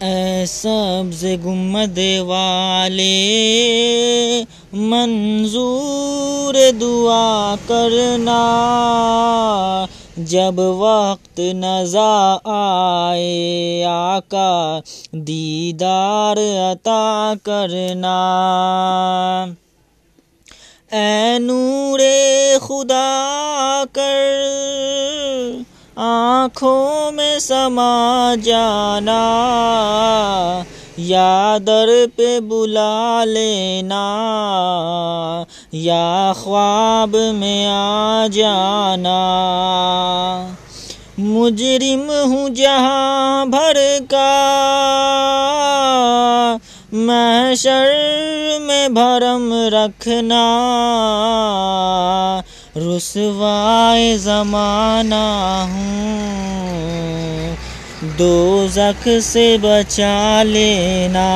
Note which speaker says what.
Speaker 1: اے سبز گمد والے منظور دعا کرنا۔ جب وقت نظر آئے، آقا دیدار عطا کرنا۔ اے نور خدا کر آنکھوں میں سما جانا، یا در پہ بلا لینا، یا خواب میں آ جانا۔ مجرم ہوں جہاں بھر کا، محشر میں بھرم رکھنا۔ رسوائے زمانہ ہوں۔ دو سے بچا لینا۔